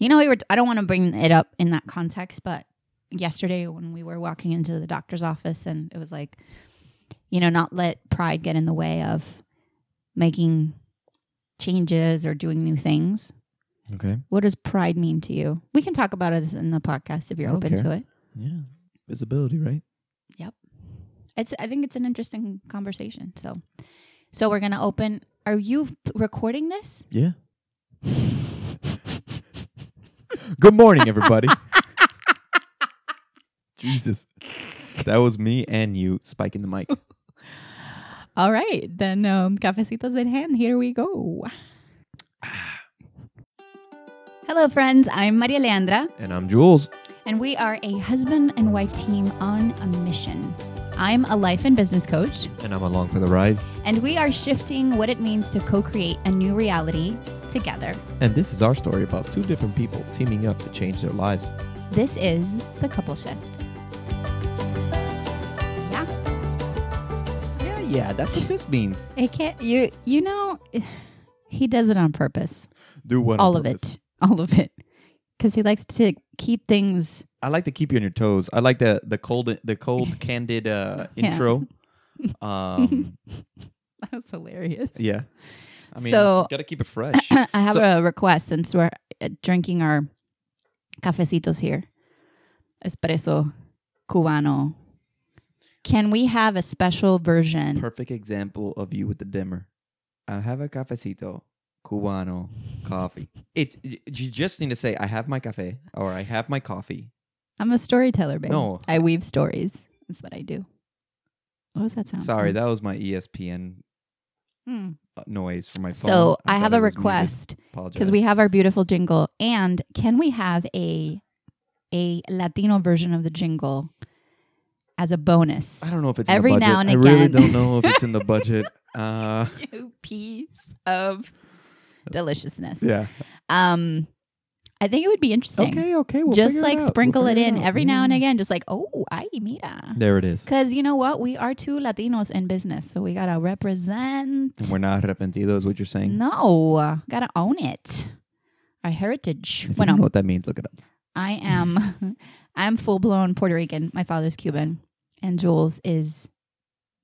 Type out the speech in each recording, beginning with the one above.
You know, we were. I don't want to bring it up in that context, but yesterday when we were walking into the doctor's office, and it was like, you know, not let pride get in the way of making changes or doing new things. Okay. What does pride mean to you? We can talk about it in the podcast if you're open care. to it. Yeah. Visibility, right? Yep. It's. I think it's an interesting conversation. So, so we're gonna open. Are you recording this? Yeah. Good morning, everybody. Jesus. That was me and you spiking the mic. All right, then um, cafecitos in hand. Here we go. Hello, friends. I'm Maria Aleandra, And I'm Jules. and we are a husband and wife team on a mission. I'm a life and business coach, And I'm along for the ride. and we are shifting what it means to co create a new reality together. And this is our story about two different people teaming up to change their lives. This is the couple shift. Yeah, Yeah, yeah, that's what this means. it can't. You you know, he does it on purpose. Do what? on All of purpose. it, all of it, because he likes to keep things. I like to keep you on your toes. I like the the cold the cold candid uh intro. Um That's hilarious. yeah. I mean, So- gotta keep it fresh. I have So- a request since we're uh, drinking our cafecitos here. Espresso cubano. Can we have a special version? Perfect example of you with the dimmer. I have a cafecito, cubano, coffee. It's you just need to say I have my cafe or I have my coffee. I'm a storyteller, babe. No. I weave stories. That's what I do. What was that sound? Sorry, that was my ESPN Hmm. uh, noise for my phone. So I, thought have a request because we have our beautiful jingle, and can we have a a Latino version of the jingle as a bonus? I don't know if it's every in the budget. now and I really don't know if it's in the budget. Uh, piece of deliciousness. yeah. Um, I think it would be interesting. Okay. Okay. We'll just figure like it out. sprinkle We'll it in out. every now and again, just like, oh, ay, mira. There it is. Because you know what? We are two Latinos in business, so we gotta represent. And we're not arrepentidos. Is what you're saying? No, gotta own it. Our heritage. If you Bueno, don't know what that means, look it up. I am, I'm full blown Puerto Rican. My father's Cuban, and Jules is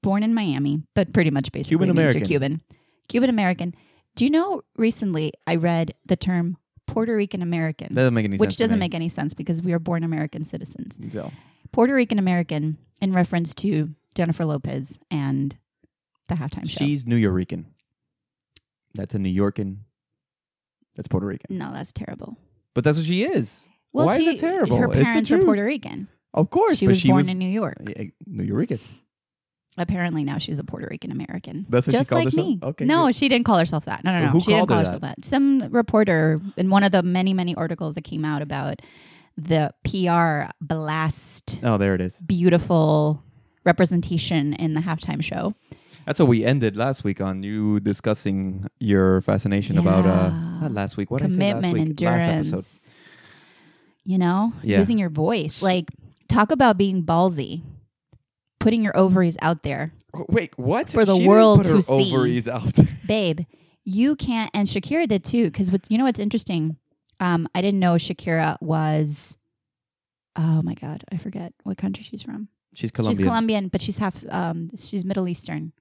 born in Miami, but pretty much basically Cuban American. Cuban, Cuban American. Do you know? Recently, I read the term Puerto Rican American, That doesn't make any sense. which to doesn't make any sense because we are born American citizens. So, Puerto Rican American in reference to Jennifer Lopez and the halftime show. she's New Yorican. That's a New Yorkin. That's Puerto Rican. no, that's terrible. But that's what she is. Well, Why is it terrible? Her parents are. Puerto Rican. Of course, She was she born was in New York. Yeah, New Yorican. Apparently now she's a Puerto Rican American. That's what she just called like herself? me. Okay, no, good. she didn't call herself that. No, no, no. Who she didn't called call her herself that. Some reporter in one of the many, many articles that came out about the PR blast, Oh, there it is. beautiful representation in the halftime show. That's what we ended last week on. You discussing your fascination about uh not last week. What did I say last Commitment, week? Last episode. You know, Yeah. using your voice. Like, talk about being ballsy, putting your ovaries out there. Oh, Wait, what? For the She didn't world put her to see. ovaries out. babe, you can't. And Shakira did too, because you know what's interesting. Um, I didn't know Shakira was. Oh my god, I forget what country she's from. She's Colombian. She's Colombian, but she's half. Um, she's Middle Eastern.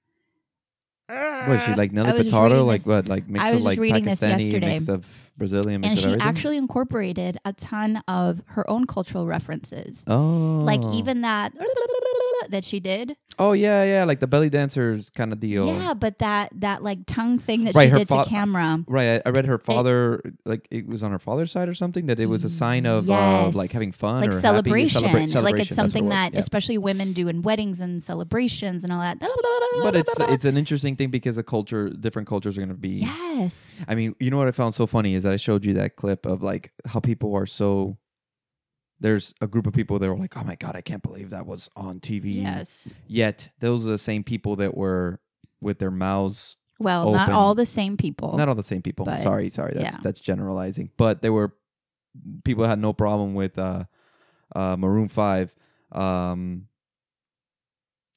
What is she like Nelly Furtado? Like this- what? Like mix I of was just like reading this Pakistani, yesterday. mix of Brazilian, and she everything. actually incorporated a ton of her own cultural references, oh, like even that that she did. Oh yeah, yeah, like the belly dancers kind of deal. Yeah, but that that like tongue thing that Right, she did fa- to camera. Right, I, I read her father like it was on her father's side or something that it was a sign of uh, like having fun like or celebration. celebra- like it's what it something that yeah. especially women do in weddings and celebrations and all that. But it's it's an interesting thing because a culture, different cultures are going to be. yes. I mean, you know what I found so funny is that I showed you that clip of like how people are so. There's a group of people that were like, "Oh my god, I can't believe that was on TV." Yes. Yet those are the same people that were with their mouths. Well, not all the same people. Not all the same people. But, sorry, sorry. That's yeah. that's generalizing. But there were people had no problem with uh, uh, Maroon Five, um,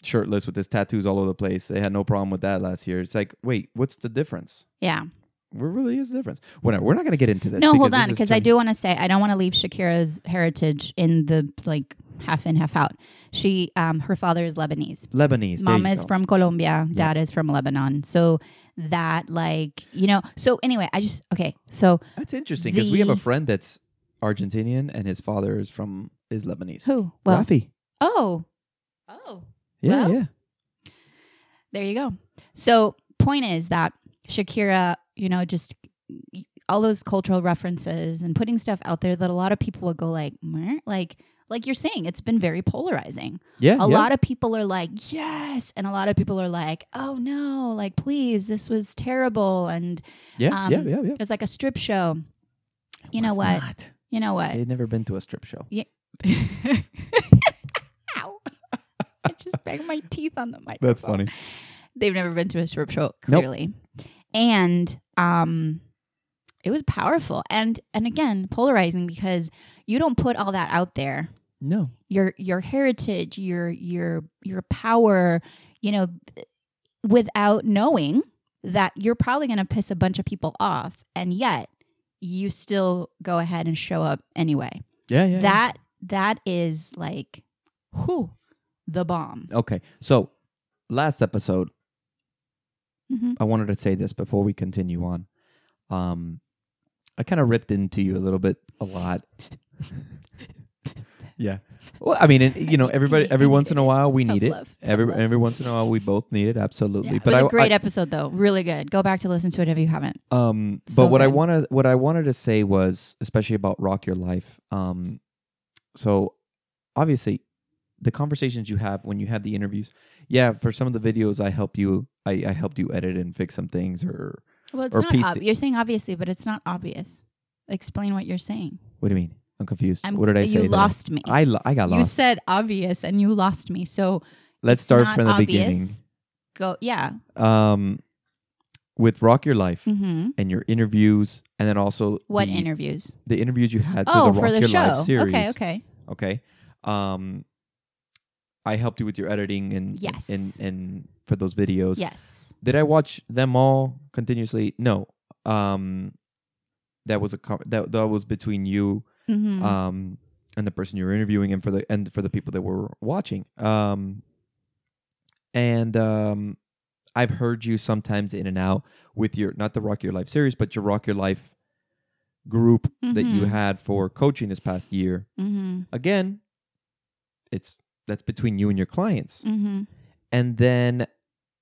shirtless with his tattoos all over the place. They had no problem with that last year. It's like, wait, what's the difference? yeah. There really is a difference. Whatever. We're not going to get into this. no, hold on, is because I do want to say I don't want to leave Shakira's heritage in the like half in, half out. She, um, her father is Lebanese. Lebanese. there Mom is go. from Colombia. Yeah. Dad is from Lebanon. So that, like, you know. So anyway, I just okay. So That's interesting because we have a friend that's Argentinian and his father is from is Lebanese. who? Well, Rafi. oh, oh, Yeah, well, yeah. there you go. So point is that Shakira, you know, just all those cultural references and putting stuff out there that a lot of people would go like, "Meh?" like, like you're saying, it's been very polarizing. Yeah. a yeah. lot of people are like yes and a lot of people are like oh no like please this was terrible and Yeah, um, yeah, yeah, yeah. it's like a strip show you know what not. you know what They'd never been to a strip show. Yeah. Ow. i just banged my teeth on the microphone That's funny. they've never been to a strip show Nope. And um it was powerful and and again polarizing because you don't put all that out there No. your your heritage, your your your power, you know, th- without knowing that you're probably going to piss a bunch of people off and yet you still go ahead and show up anyway. Yeah, yeah. yeah. That that is like who the bomb. Okay. So, last episode, Mhm. I wanted to say this before we continue on. Um, I kind of ripped into you a little bit, a lot. yeah. Well, I mean, it, you know, everybody, every once in a while, we Tough need it. love, tough Every love. every once in a while, we both need it. Absolutely. Yeah, it but was I, a great I, episode though. Really good. Go back to listen to it if you haven't. Um, but So what I good. want to what I wanted to say was especially about rock your life. Um, so obviously, the conversations you have when you have the interviews. Yeah, for some of the videos, I help you. I, I helped you edit and fix some things. Or Well, it's Or not ob- you're saying obviously, but it's not obvious. Explain what you're saying. what do you mean? I'm confused. I'm, what did I say? You I- lost me. I lo- I got lost. you said obvious and you lost me. So Let's start from the obvious. beginning. Go, yeah. Um, with rock your life hmm and your interviews, and then also What the, interviews? the interviews you had Oh, for the for the your show. life series. Okay, okay. Okay. Um, I helped you with your editing and Yes. and and for those videos. Yes. Did I watch them all continuously? No. Um, that was a that that was between you hmm um and the person you were interviewing and for the and for the people that were watching. Um, and um, I've heard you sometimes in and out with your not the Rock Your Life series, but your Rock Your Life group that you Mhm. had for coaching this past year hmm again it's that's between you and your clients hmm and then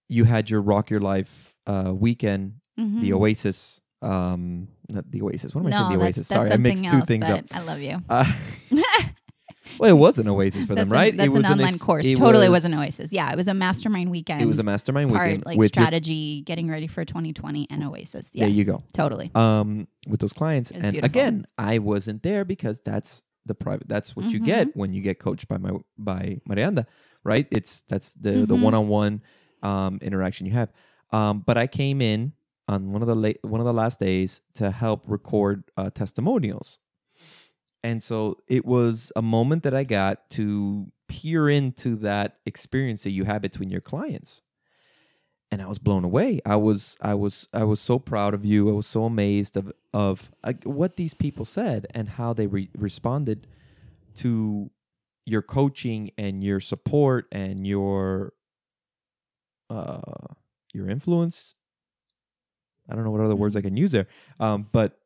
you had your rock your life uh weekend hmm the oasis um not the oasis what am i saying the oasis that's sorry i mixed two else, things up I love you. uh, well it was an oasis for them that's right that's it was an online ex- course. it Totally was, was, an Oasis. Yeah, it was a mastermind weekend. it was a mastermind part weekend like with your- strategy, getting ready for 2020, and Oasis. There you go. Totally. um with those clients and beautiful. again i wasn't there because that's the private that's what you Mhm. get when you get coached by my by marianda right it's that's the the Mhm. one-on-one um interaction you have um but i came in on one of the late one of the last days to help record uh, testimonials and so it was a moment that i got to peer into that experience that you have between your clients and I was blown away. I was I was I was so proud of you. I was so amazed of of uh, what these people said and how they re- responded to your coaching and your support and your uh your influence. I don't know what other words I can use there. Um but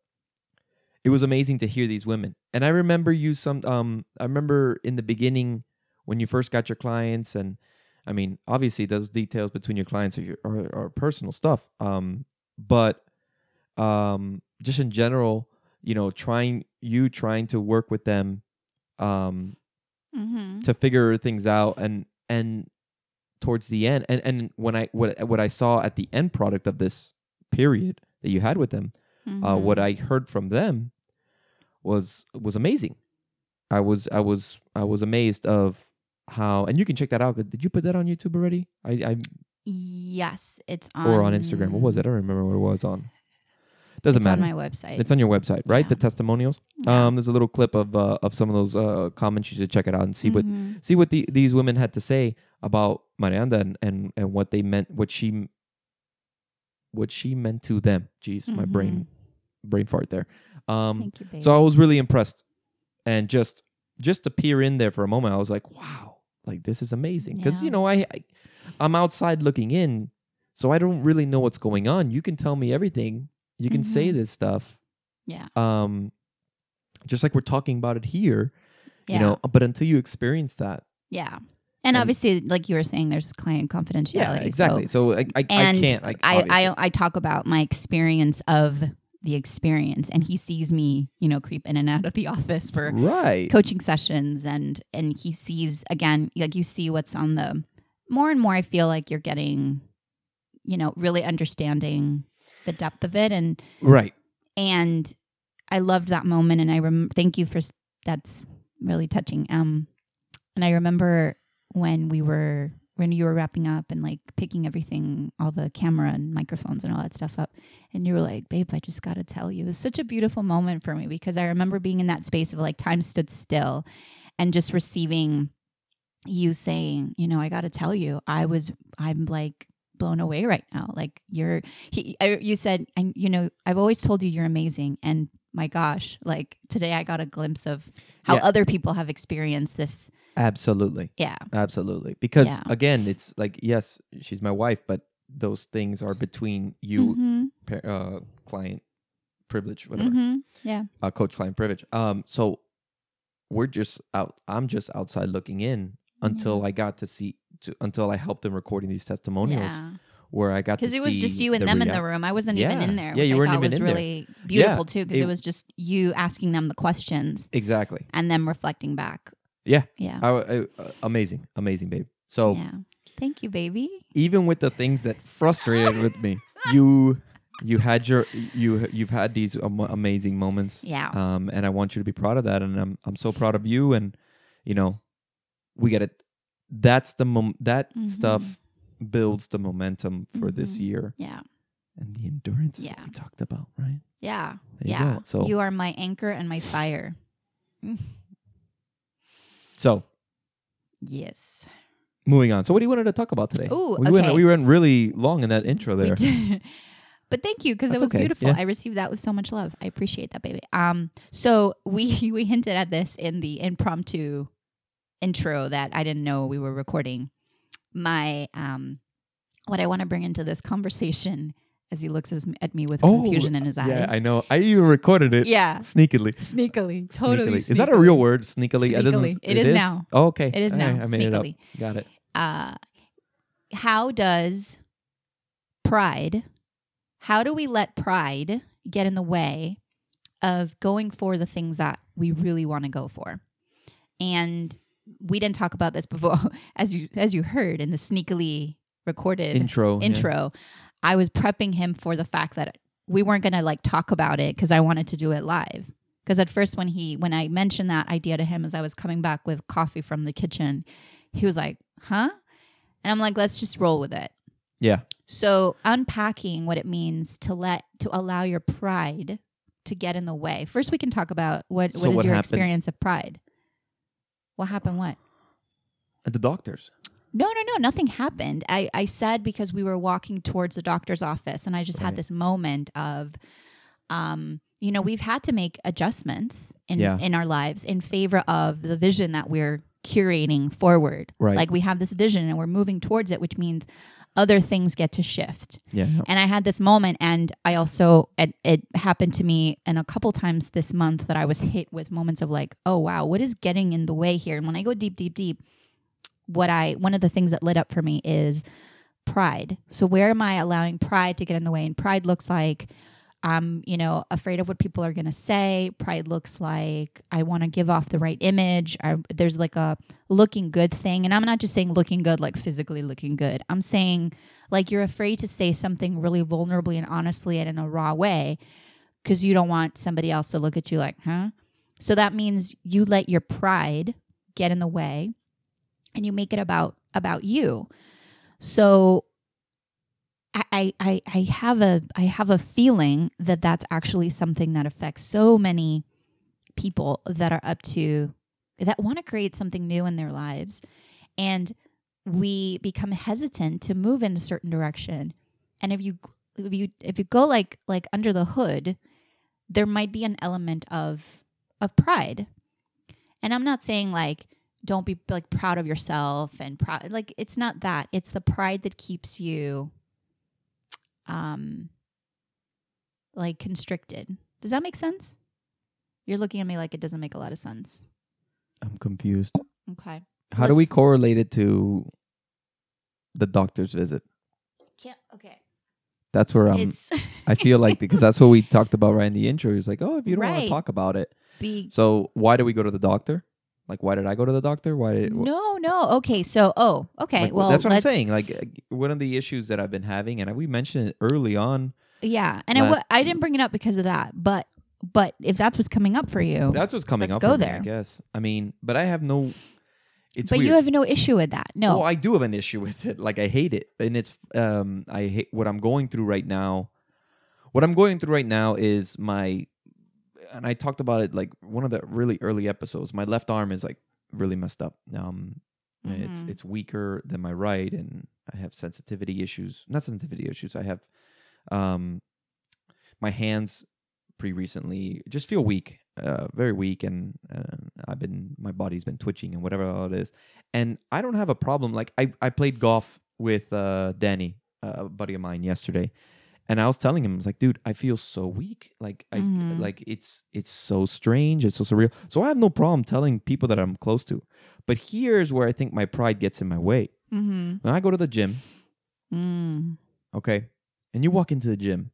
it was amazing to hear these women. And I remember you some um I remember in the beginning when you first got your clients and I mean, obviously, those details between your clients are, your, are, are personal stuff. Um, but um, just in general, you know, trying you trying to work with them um, Mm-hmm. to figure things out, and and towards the end, and and when I what what I saw at the end product of this period that you had with them, uh, what I heard from them was was amazing. I was I was I was amazed of how, and you can check that out. Did you put that on YouTube already? I, I Yes, it's on or on Instagram. What was it? I don't remember what it was on. Doesn't it's matter. on my website. it's on your website, right? Yeah. The testimonials. Yeah. Um, there's a little clip of uh, of some of those uh, comments. You should check it out and see what Mhm. see what the, these women had to say about Marianda and, and and what they meant, what she what she meant to them. Jeez, my brain brain fart there. Um, you, so I was really impressed, and just just to peer in there for a moment, I was like, wow, like this is amazing. Because Yeah. you know, I, I I'm outside looking in, so I don't really know what's going on. You can tell me everything. You can say Mhm. this stuff. yeah. Um, just like we're talking about it here, Yeah. you know. But until you experience that, Yeah. And, And- obviously, like you were saying, there's client confidentiality. yeah, exactly. So, I, I, and I can't. I, I. I, I talk about my experience of the experience, and he sees me, you know, creep in and out of the office for right. coaching sessions, and and he sees again, like you see what's on the more and more. I feel like you're getting, you know, really understanding the depth of it, and right. and I loved that moment, and I rem- thank you for that's really touching. Um, and I remember when we were when you were wrapping up and like picking everything, all the camera and microphones and all that stuff up, and you were like, "Babe, I just got to tell you." It was such a beautiful moment for me because I remember being in that space of like time stood still, and just receiving you saying, "You know, I got to tell you, I was, I'm like." blown away right now like you're he I, you said and you know i've always told you you're amazing and my gosh like today i got a glimpse of how Yeah. other people have experienced this Absolutely. yeah Absolutely. Because Yeah. again, it's like yes, she's my wife, but those things are between you, pa- uh, client privilege, whatever, mhm. yeah uh, coach client privilege. Um, so we're just out. I'm just outside looking in until I got to see, to, until I helped them recording these testimonials, yeah where I got to because it was just you and the them in the room i wasn't even Yeah. in there Yeah, which you i weren't thought even was in there. really beautiful too because it- it was just you asking them the questions Exactly. and them reflecting back Yeah. yeah I, I, uh, amazing, amazing, babe. So yeah thank you baby even with the things that frustrated with me, you you had your you you've had these amazing moments. yeah Um, and I want you to be proud of that, and I'm I'm so proud of you, and you know, we get it. That's the mom. That Mhm. stuff builds the momentum for this Mhm. year yeah and the endurance that Yeah. we talked about, right? yeah There yeah go. So you are my anchor and my fire so yes moving on. So what do you wanted to talk about today? Ooh, we went we went really long in that intro there. but thank you because it was okay, beautiful. yeah. I received that with so much love. I appreciate that, baby. Um, so we we hinted at this in the impromptu intro that I didn't know we were recording. My um, what I want to bring into this conversation as he looks as, at me with Oh, confusion in his eyes. Yeah, I know. I even recorded it. Yeah. Sneakily. Sneakily, totally. Sneakily. Is that a real word? Sneakily. It, Sneakily. It is now. Oh, okay. It is All now. right, I made it up. Got it. uh, how does pride, how do we let pride get in the way of going for the things that we really want to go for? And we didn't talk about this before, as you as you heard in the sneakily recorded Intro. yeah. I was prepping him for the fact that we weren't going to like talk about it because I wanted to do it live. Because at first, when he when I mentioned that idea to him as I was coming back with coffee from the kitchen, he was like, "Huh?" And I'm like, "Let's just roll with it." Yeah. So unpacking what it means to let to allow your pride to get in the way. First, we can talk about what So what is what your happened? experience of pride. What happened? What? At the doctors. No, no, no. Nothing happened. I, I said because we were walking towards the doctor's office, and I just Right. had this moment of, um, you know, we've had to make adjustments in Yeah. in our lives in favor of the vision that we're curating forward. Right. Like we have this vision and we're moving towards it, which means other things get to shift. Yeah. And I had this moment, and I also it, it happened to me, and a couple times this month that I was hit with moments of like, oh wow, what is getting in the way here? And when I go deep, deep, deep, what I one of the things that lit up for me is pride. So where am I allowing pride to get in the way? And pride looks like I'm, you know, afraid of what people are going to say. Pride looks like I want to give off the right image. I, there's like a looking good thing. And I'm not just saying looking good, like physically looking good. I'm saying like you're afraid to say something really vulnerably and honestly and in a raw way because you don't want somebody else to look at you like, huh? So that means you let your pride get in the way and you make it about about you. So I, I I have a I have a feeling that that's actually something that affects so many people that are up to that want to create something new in their lives and we become hesitant to move in a certain direction and if you if you if you go like like under the hood, there might be an element of of pride. And I'm not saying like don't be like proud of yourself and proud like it's not that. It's the pride that keeps you um like constricted. Does that make sense? You're looking at me like it doesn't make a lot of sense. I'm confused. Okay. How do we correlate it to the doctor's visit? Can't okay. That's where I'm. it's I feel like because that's what we talked about right in the intro. It's like, oh, if you don't want to talk about it, be so why do we go to the doctor? Like, why did I go to the doctor? Why did? wh- No, no. Okay. So, oh, okay. like, well, that's what I'm let's- saying. Like, uh, one of the issues that I've been having, and we mentioned it early on. Yeah, and I w- last- I didn't bring it up because of that, but but if that's what's coming up for you, That's what's coming Let's up. go for me, I there. guess. I mean, but I have no. It's but weird. you have no issue with that. No. Well, I do have an issue with it. Like I hate it, and it's um I hate what I'm going through right now. What I'm going through right now is my, and I talked about it like one of the really early episodes. My left arm is like really messed up. Um, it's Mhm. it's weaker than my right, and I have sensitivity issues. Not sensitivity issues. I have, um, my hands pretty recently just feel weak, uh, very weak, and uh, I've been my body's been twitching and whatever all it is. And I don't have a problem. Like I I played golf with uh, Danny, uh, a buddy of mine, yesterday, and I was telling him, I was like, dude, I feel so weak. Like I Mhm. like it's it's so strange. It's so surreal. So I have no problem telling people that I'm close to. But here's where I think my pride gets in my way. mm-hmm. When I go to the gym, mm. okay, and you walk into the gym,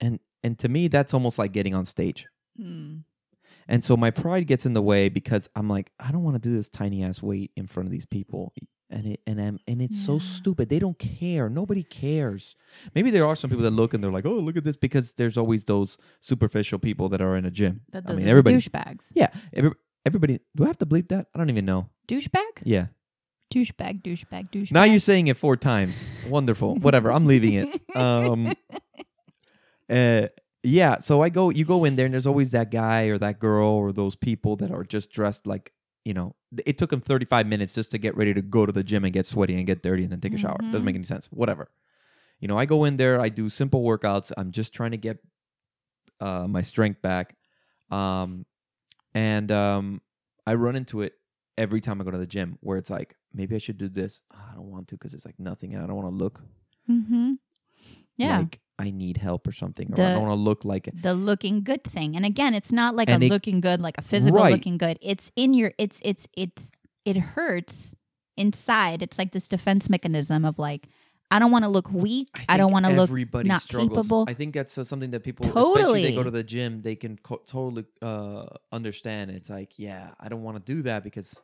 and and to me that's almost like getting on stage. Mm. And so my pride gets in the way because I'm like, I don't want to do this tiny ass weight in front of these people. And it and I'm, and it's so stupid. They don't care. Nobody cares. Maybe there are some people that look and they're like, "Oh, look at this," because there's always those superficial people that are in a gym. I those mean, everybody. douchebags. Yeah, every, everybody. Do I have to bleep that? I don't even know. Douchebag, Yeah. douchebag, douchebag, douchebag. Now you're saying it four times. Wonderful. Whatever. I'm leaving it. Um, uh, yeah. So I go. You go in there, and there's always that guy or that girl or those people that are just dressed like you know. It took them 35 minutes just to get ready to go to the gym and get sweaty and get dirty and then take a shower. Doesn't Mhm. make any sense. Whatever. You know, I go in there. I do simple workouts. I'm just trying to get uh, my strength back. Um, and um, I run into it every time I go to the gym where it's like, maybe I should do this. Ah, I don't want to because it's like nothing and I don't want to look mm-hmm. Yeah. like I need help or something. Or I don't want to look like it. the looking good thing. And again, it's not like And a it- looking good, like a physical Right. looking good. It's in your it's it's it's it hurts inside. It's like this defense mechanism of like I don't want to look weak. I, don't want to look not struggles. capable. I think that's uh, something that people, especially they go to the gym, they can co- totally uh, understand. It's like, yeah, I don't want to do that because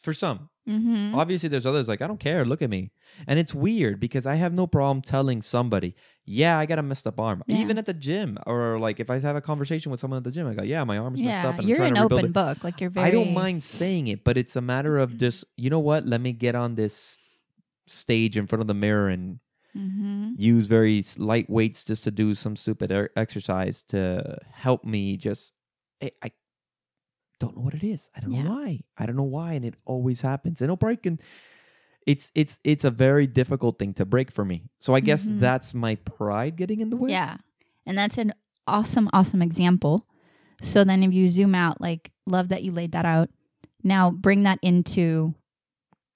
for some, mm-hmm. obviously there's others like I don't care. Look at me, and it's weird because I have no problem telling somebody, yeah, I got a messed up arm, Yeah. even at the gym, or like if I have a conversation with someone at the gym, I go, yeah, my arm's messed up, and you're I'm trying an to open it. book. Like you're very I don't mind saying it, but it's a matter of just, you know what? Let me get on this stage in front of the mirror and Mm-hmm. use very light weights just to do some stupid er- exercise to help me just I, I don't know what it is. I don't Yeah. know why. I don't know why and it always happens. And it'll break and it's it's it's a very difficult thing to break for me. So I guess Mhm. that's my pride getting in the way. Yeah. And that's an awesome, awesome example. So then if you zoom out, like, love that you laid that out. Now bring that into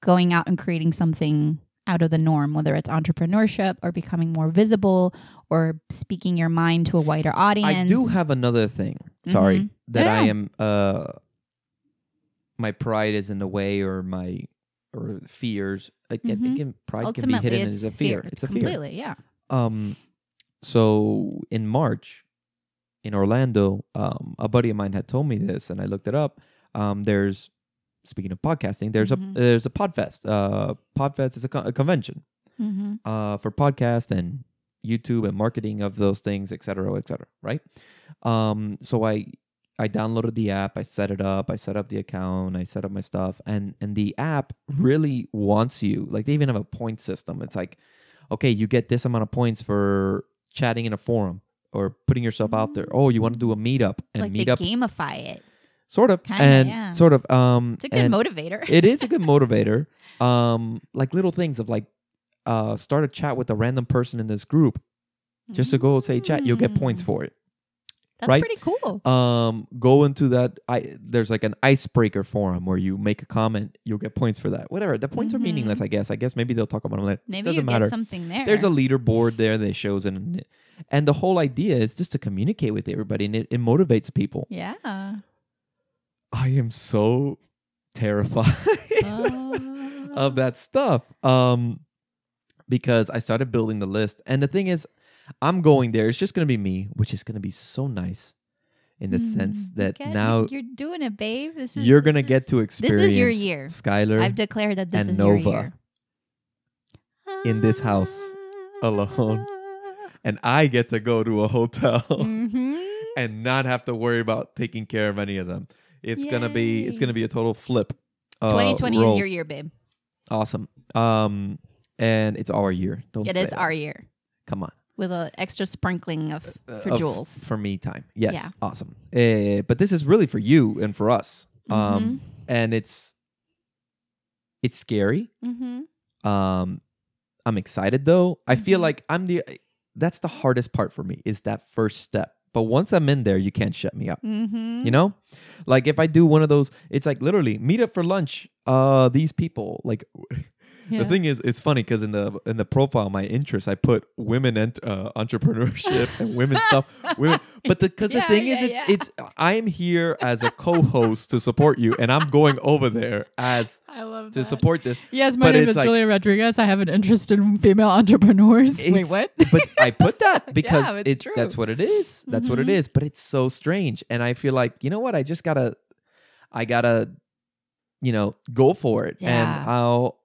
going out and creating something out of the norm, whether it's entrepreneurship or becoming more visible or speaking your mind to a wider audience. I do have another thing. Sorry Mhm. that I am. Uh, my pride is in the way, or my or fears. Again, Mhm. again pride can be hidden as a fear. It's, It's a fear. completely, yeah. Um, so in March in Orlando, um, a buddy of mine had told me this, and I looked it up. Um, there's speaking of podcasting, there's Mhm. a there's a Podfest. Uh, Podfest is a, co- a convention Mm-hmm. uh, for podcast and YouTube and marketing of those things, et cetera, et cetera. Right. Um, so I I downloaded the app, I set it up, I set up the account, I set up my stuff, and and the app really wants you. Like they even have a point system. It's like, okay, you get this amount of points for chatting in a forum or putting yourself out there. Oh, you want to do a meetup and Like they meetup, gamify it. sort of, Kinda, and yeah. sort of. Um, It's a good motivator. it is a good motivator. Um, like little things of like, uh, start a chat with a random person in this group, just to go say chat. You'll get points Mm. for it. That's right? pretty cool. Um, go into that. I there's like an icebreaker forum where you make a comment. You'll get points for that. Whatever. The points are Mhm. meaningless. I guess. I guess maybe they'll talk about them later. Maybe Doesn't you matter. get something there. There's a leaderboard there that shows it, and, and the whole idea is just to communicate with everybody, and it, it motivates people. yeah. I am so terrified Uh, of that stuff. Um, because I started building the list, and the thing is, I'm going there. It's just gonna be me, which is gonna be so nice, in the sense Mm, that okay, now you're doing it, babe. This is you're this gonna is- get to experience. This is your year. Skylar. I've declared that this is your year. in this house alone. and I get to go to a hotel hmm and not have to worry about taking care of any of them. It's gonna be it's gonna be a total flip. uh, 2020 is your year, babe. Awesome. Um, and it's our year. Don't It is that. our year Come on. With an extra sprinkling of Uh, for of- Jules. for me time. Yes, Yeah. awesome. Uh, but this is really for you and for us. Mm-hmm. Um, and it's it's scary. Mm-hmm. Um, I'm excited though. I feel Mhm. like I'm the that's the hardest part for me is that first step. But once I'm in there, you can't shut me up. Mm-hmm. You know, like if I do one of those, it's like literally meet up for lunch. Uh, these people like. The thing is, it's funny because in the in the profile, my interests, I put women and uh, entrepreneurship and women stuff. Women, but because the, Yeah, thing yeah, is, it's it's I am here as a co-host to support you, and I'm going over there as I love to support this. Yes, my But name is like- Julia Rodriguez. I have an interest in female entrepreneurs. Wait, what? but I put that because it's it, true. that's what it is. That's what it Mhm. is. But it's so strange, and I feel like you know what? I just gotta, I gotta, you know, go for it, and Yeah. I'll.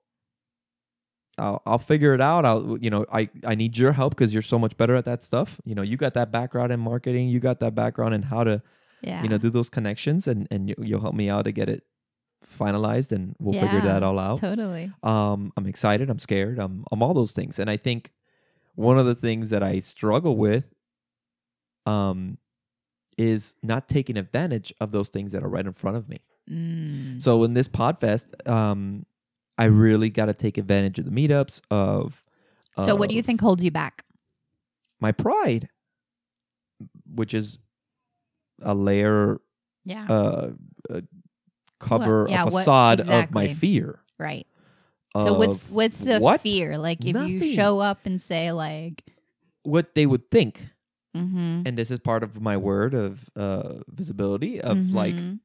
I'll, I'll figure it out. I'll, you know, I, I need your help because you're so much better at that stuff. You know, you got that background in marketing. You got that background in how to, Yeah. you know, do those connections, and and you, you'll help me out to get it finalized, and we'll figure that all out. totally. Um, I'm excited. I'm scared. I'm I'm all those things. And I think one of the things that I struggle with, um, is not taking advantage of those things that are right in front of me. Mm. So in this Podfest, um, I really got to take advantage of the meetups of. So, what do you think holds you back? My pride, which is a layer, Yeah. uh, a cover, yeah, a what- facade of my fear. right. So what's what's the what? fear? Like if you show up and say like, What they would think. mm-hmm, and this is part of my word of uh visibility of like mhm.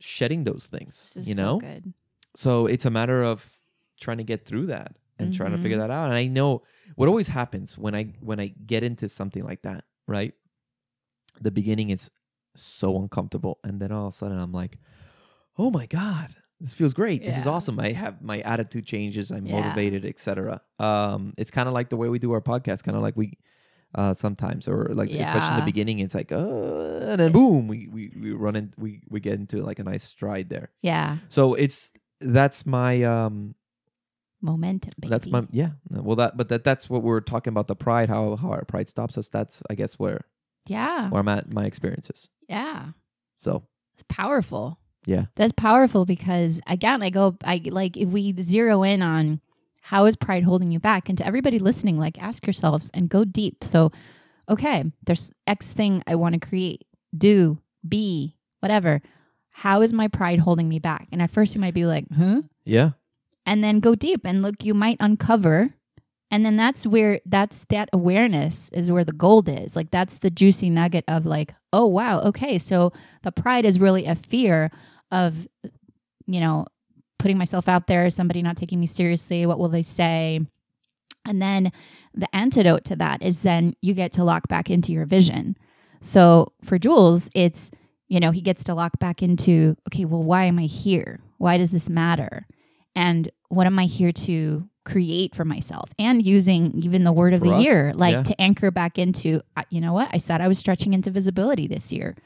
shedding those things This is you so know good. So it's a matter of trying to get through that and trying to figure Mhm. that out. And i know what always happens when i when i get into something like that right? The beginning is so uncomfortable and then all of a sudden i'm like oh my god this feels great. This is awesome. I have my attitude changes i'm Yeah. motivated etc um it's kind of like the way we do our podcast kind of like we uh sometimes or like especially in the beginning it's like uh and then boom we we, we run in we we get into like a nice stride there. Yeah. so it's that's my um Momentum, baby. that's my yeah well that but that that's what we're talking about the pride how how our pride stops us that's i guess where yeah. where i'm at my experiences Yeah. so It's powerful. Yeah. That's powerful because again, I go I like if we zero in on how is pride holding you back and to everybody listening, like ask yourselves and go deep. So, okay, there's X thing I want to create, do, be, whatever. How is my pride holding me back? And at first you might be like, huh? yeah. And then go deep and look you might uncover. And then that's where that's that awareness is where the gold is. Like that's the juicy nugget of like oh wow okay so the pride is really a fear of you know putting myself out there somebody not taking me seriously what will they say? And then the antidote to that is then you get to lock back into your vision. So for jules it's you know he gets to lock back into okay well why am i here why does this matter and what am I here to create for myself? And using even the word of For the us, year, like yeah. to anchor back into, uh, you know what? I said I was stretching into visibility this year.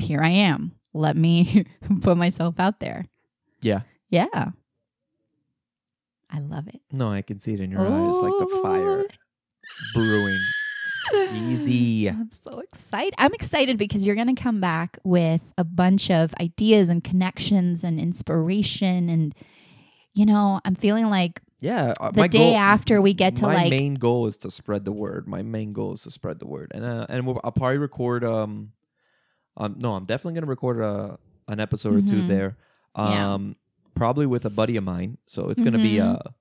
Here I am. Let me put myself out there. yeah Yeah. I love it. no i can see it in your eyes like the fire brewing easy I'm so excited. I'm excited because you're going to come back with a bunch of ideas and connections and inspiration. And, you know, I'm feeling like yeah. uh, The my day goal- after we get to my like main goal is to spread the word. My main goal is to spread the word, and uh, and we'll, I'll probably record. Um, um, no, I'm definitely gonna record a an episode or two Mhm. there. Yeah. Um, probably with a buddy of mine. So it's gonna be Mhm. a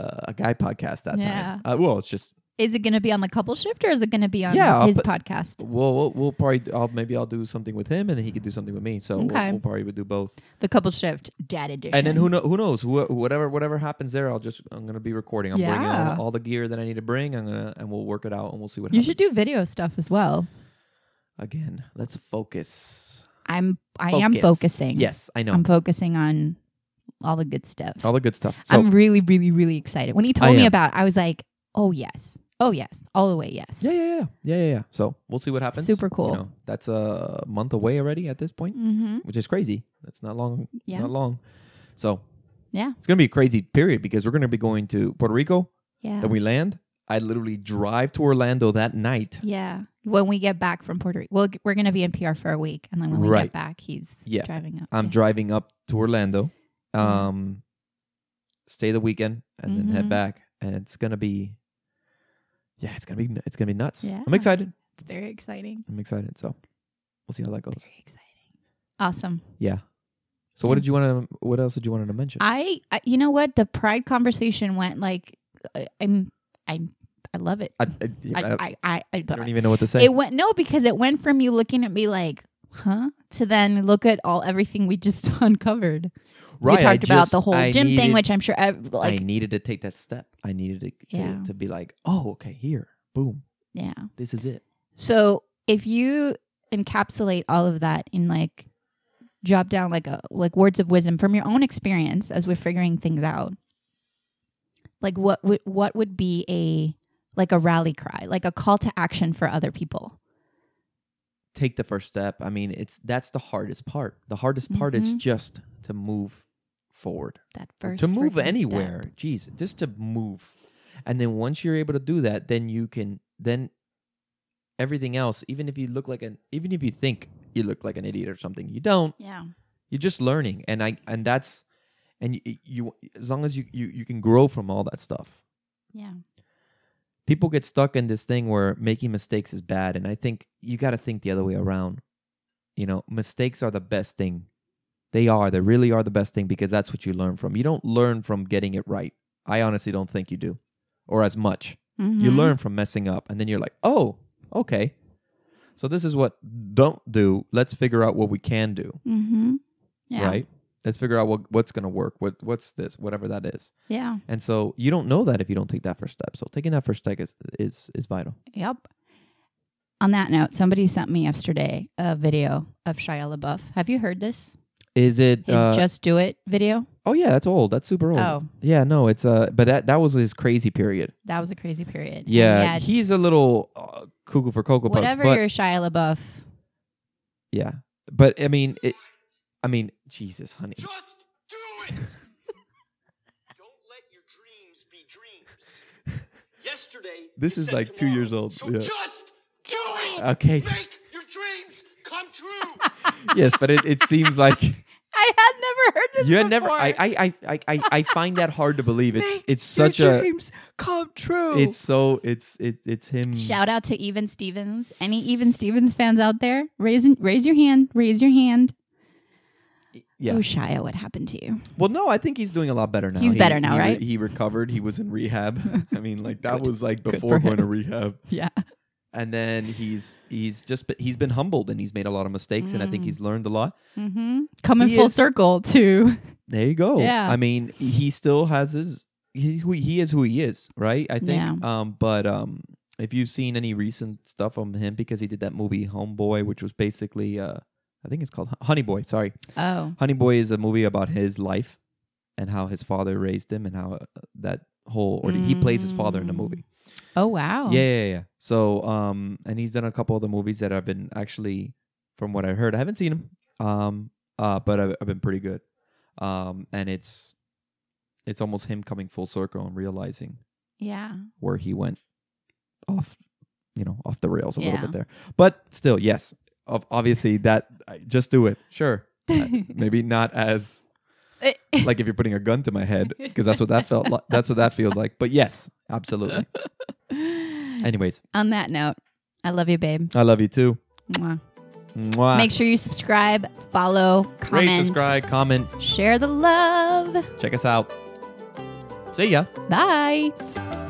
a, a guy podcast that Yeah. time. Uh, well, it's just is it going to be on the couple shift or is it going to be on Yeah, his podcast? we'll we'll, we'll probably I'll maybe I'll do something with him, and then he could do something with me. So we'll, we'll probably would do both. The couple shift dad edition. And then who know who knows who, whatever whatever happens there, I'll just I'm gonna be recording. I'm bringing all, all the gear that I need to bring. I'm gonna and we'll work it out and we'll see what happens. You happens. should do video stuff as well. again. Let's focus. I'm I am focusing. Yes, I know I'm focusing on all the good stuff. all the good stuff. So I'm really, really, really excited. When he told me about, it, I was like, "Oh yes, oh yes, all the way yes." yeah, yeah, yeah, yeah, yeah, yeah. So we'll see what happens. Super cool. You know, that's a month away already at this point, Mm-hmm. which is crazy. That's not long. Yeah. Not long. So Yeah. it's gonna be a crazy period because we're gonna be going to Puerto Rico. Yeah. Then we land. I literally drive to Orlando that night. yeah. When we get back from Puerto Rico, well, we're going to be in PR for a week, and then when we Right. get back, he's Yeah. driving up. I'm yeah. driving up to Orlando, Mhm. um, stay the weekend, and then head Mhm. back. And it's gonna be, yeah, it's gonna be it's gonna be nuts. Yeah. I'm excited. It's very exciting. I'm excited. So we'll see how that goes. Very exciting. Awesome. Yeah. So what did you want to? What else did you want to mention? I, I, you know what? The pride conversation went like, I'm, I'm, I love it. I, I, I, I, I, don't even know what to say. It went no because it went from you looking at me like, huh, to then look at all everything we just uncovered. right. we I talked about just- the whole I gym thing, which I'm sure ev- like I needed to take that step. I needed to, to Yeah. to be like, oh, okay, here, boom, yeah. this is it. So if you encapsulate all of that in like drop down like a like words of wisdom from your own experience as we're figuring things out, like what would what would be a like a rally cry, like a call to action for other people? Take the first step. I mean, it's that's the hardest part. The hardest part is Mhm. just to move forward. That first to move anywhere. step. Jeez, just to move. And then once you're able to do that, then you can then everything else, even if you look like an even if you think you look like an idiot or something, you don't. Yeah. You're just learning. And I and that's and you, you as long as you, you you can grow from all that stuff. Yeah. People get stuck in this thing where making mistakes is bad. And I think you gotta think the other way around. You know, mistakes are the best thing. They are. They really are the best thing because that's what you learn from. You don't learn from getting it right. I honestly don't think you do, or as much. You Mhm. learn from messing up, and then you're like, oh, okay. So this is what don't do. Let's figure out what we can do, Mm-hmm. Yeah. right? Let's figure out what what's gonna work. What what's this? Whatever that is. Yeah. And so you don't know that if you don't take that first step. So taking that first step is is is vital. Yep. On that note, somebody sent me yesterday a video of Shia LaBeouf. Have you heard this? Is it? His uh, "Just Do It" video. oh yeah, that's old. That's super old. Oh, Yeah, no, it's uh, but that that was his crazy period. that was a crazy period. Yeah, yet, he's a little uh, cuckoo for cocoa puffs. whatever your Shia LaBeouf. yeah, but I mean, it. I mean, Jesus, honey. Just do it! Don't let your dreams be dreams. Yesterday, This you is said like two years old, So yeah. just do it! Okay. Make your dreams come true! yes, but it, it seems like I had never heard this. you had never. before. I, I I I I I find that hard to believe. It's Make it's such your a. dreams come true. It's so it's it it's him. Shout out to Even Stevens. Any Even Stevens fans out there? Raise raise your hand. Raise your hand. Yeah. Oh, Shia, what happened to you? Well, no, I think he's doing a lot better now. He's He- better now, he right? he recovered. He was in rehab. I mean, like that was like before for going to rehab. yeah. And then he's he's just he's been humbled and he's made a lot of mistakes and I think Mm. he's learned a lot. Mm-hmm. Coming He full is- circle to There you go. Yeah. I mean, he still has his he who he is who he is, right? I think. Yeah. Um, but um, if you've seen any recent stuff on him because he did that movie Homeboy, which was basically uh, I think it's called Honey Boy. Sorry, Oh, Honey Boy is a movie about his life and how his father raised him and how uh, that whole or he plays his father in the Mm. movie. oh wow. Yeah, yeah, yeah. So, um, and he's done a couple of the movies that I've been actually, from what I heard, I haven't seen him. um, uh, but I've, I've been pretty good. Um, and it's, it's almost him coming full circle and realizing Yeah. where he went off, you know, off the rails a little bit there. But still, yes, obviously that just do it. Sure, maybe not as like if you're putting a gun to my head, because that's what that felt like. That's what that feels like. But yes, absolutely. Anyways, On that note, I love you, babe. I love you too. Mwah. Mwah. Make sure you subscribe, follow, Rate, subscribe, comment, share the love. check us out. See ya. Bye.